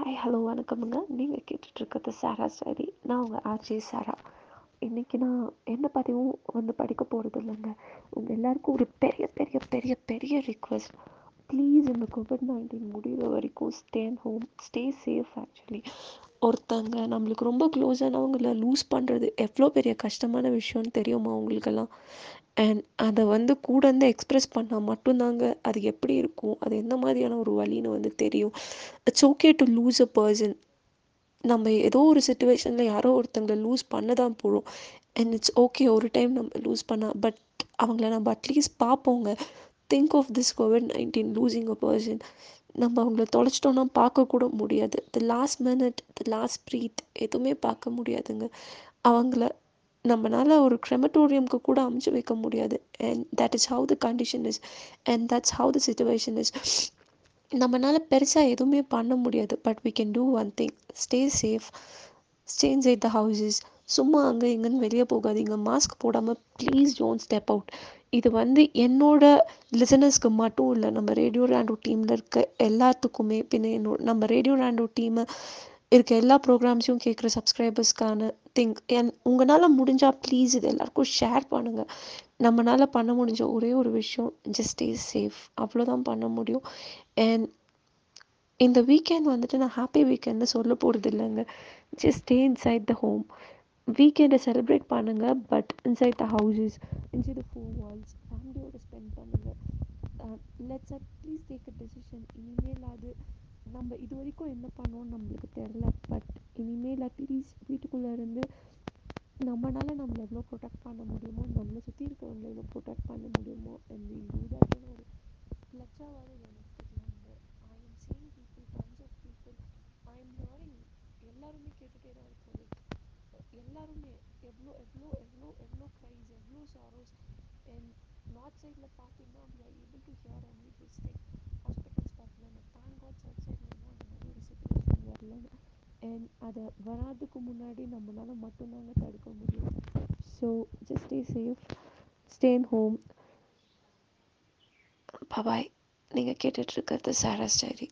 Hi hello வணக்கமுங்க. நீங்கள் கேட்டுட்ருக்கிறது சாரா ஸ்டைரி நான் உங்கள் ஆர்ஜே சாரா. இன்றைக்கி நான் என்ன பதிவும் வந்து படிக்க போகிறது இல்லைங்க உங்கள் எல்லாருக்கும் ஒரு பெரிய பெரிய பெரிய பெரிய ரிக்வெஸ்ட் ப்ளீஸ் இந்த கோவிட் நைன்டீன் முடிகிற வரைக்கும் stay home stay safe actually ஒருத்தங்க நம்மளுக்கு ரொம்ப க்ளோஸானவங்கள லூஸ் பண்ணுறது எவ்வளோ பெரிய கஷ்டமான விஷயம்னு தெரியுமா உங்களுக்கெல்லாம்? அண்ட் அதை வந்து கூட இருந்து எக்ஸ்ப்ரெஸ் பண்ணால் மட்டும்தாங்க அது எப்படி இருக்கும்? அது எந்த மாதிரியான ஒரு வழின்னு வந்து தெரியும். It's okay to lose a person நம்ம ஏதோ ஒரு சுச்சுவேஷனில் யாரோ ஒருத்தங்களை லூஸ் பண்ண தான் போகிறோம் அண்ட் இட்ஸ் ஓகே ஒரு டைம் நம்ம லூஸ் பண்ணால் பட் அவங்கள நம்ம at least பார்ப்போங்க. Think of this COVID nineteen losing a person நம்ம அவங்கள தொலைச்சிட்டோன்னா பார்க்கக்கூட முடியாது. The last minute the last breath எதுவுமே பார்க்க முடியாதுங்க. அவங்கள நம்மளால் ஒரு க்ரெமட்டோரியம்க்கு கூட அமுச்சு வைக்க முடியாது. And that is how the condition is and that's how the situation is நம்மளால் பெருசாக எதுவுமே பண்ண முடியாது. But we can do one thing stay safe stay inside the houses சும்மா அங்கே இங்கேன்னு வெளியே போகாதீங்க. மாஸ்க் போடாமல் ப்ளீஸ் டோன்ட் ஸ்டெப் அவுட் இது வந்து என்னோட லிசனர்ஸ்க்கு மட்டும் இல்லை. நம்ம ரேடியோ ரேண்டோ டீமில் இருக்க எல்லாத்துக்குமே. பின்ன என்னோட நம்ம ரேடியோ ரேண்டோ டீமை இருக்க எல்லா ப்ரோக்ராம்ஸையும் கேட்குற சப்ஸ்கிரைபர்ஸ்க்கான திங் என் உங்களால் முடிஞ்சால் ப்ளீஸ் இது எல்லாருக்கும் ஷேர் பண்ணுங்கள் நம்மளால் பண்ண முடிஞ்ச ஒரே ஒரு விஷயம் ஜஸ்ட் ஸ்டே சேஃப் அவ்வளோதான் பண்ண முடியும். அண்ட் இந்த வீக்கெண்ட் வந்துட்டு நான் ஹாப்பி வீக்கெண்ட்னு சொல்ல போகிறது இல்லைங்க. Just stay inside the home வீக்கெண்டை celebrate பண்ணுங்கள் but inside the houses inside the four walls ஃபேமிலியோட ஸ்பெண்ட் பண்ணுங்கள் let's at please take a decision இனிமேல் அது நம்ம இது வரைக்கும் என்ன பண்ணுவோம்னு நம்மளுக்கு தெரில. பட் இனிமேல் அட்லீஸ்ட் வீட்டுக்குள்ளே இருந்து நம்மளால் நம்மளை எவ்வளோ ப்ரொடெக்ட் பண்ண முடியுமோ நம்மளை சுற்றி இருக்கிறவங்கள எவ்வளோ ப்ரொடெக்ட் பண்ண முடியுமோ அண்ட் வில் டூ தட்னு ஒரு லட்சாவது எனக்கு I am seeing people tons of people I am hearing எல்லாருமே கேட்டுகிட்டே தான் இருக்காது எல்லாருமே எவ்வளோ எவ்வளோ எவ்வளோ எவ்வளோ க்ரைஸ் எவ்வளோ சாரோஸ் அண்ட் நார்த் சைடில் பார்த்தீங்கன்னா we are able to hear only this thing hospitals பார்க்கல தேங்க் காட் சவுத் சைடில் இன்னும் அந்த மாதிரி ஒரு சுச்சுவேஷன் வரலங்க அண்ட் அதை வராதுக்கு முன்னாடி நம்மளால் மட்டும்தாங்க தடுக்க முடியும். So just stay safe stay in home bye bye நீங்கள் கேட்டுட்ருக்கிறது சாரா ஸ்டைரி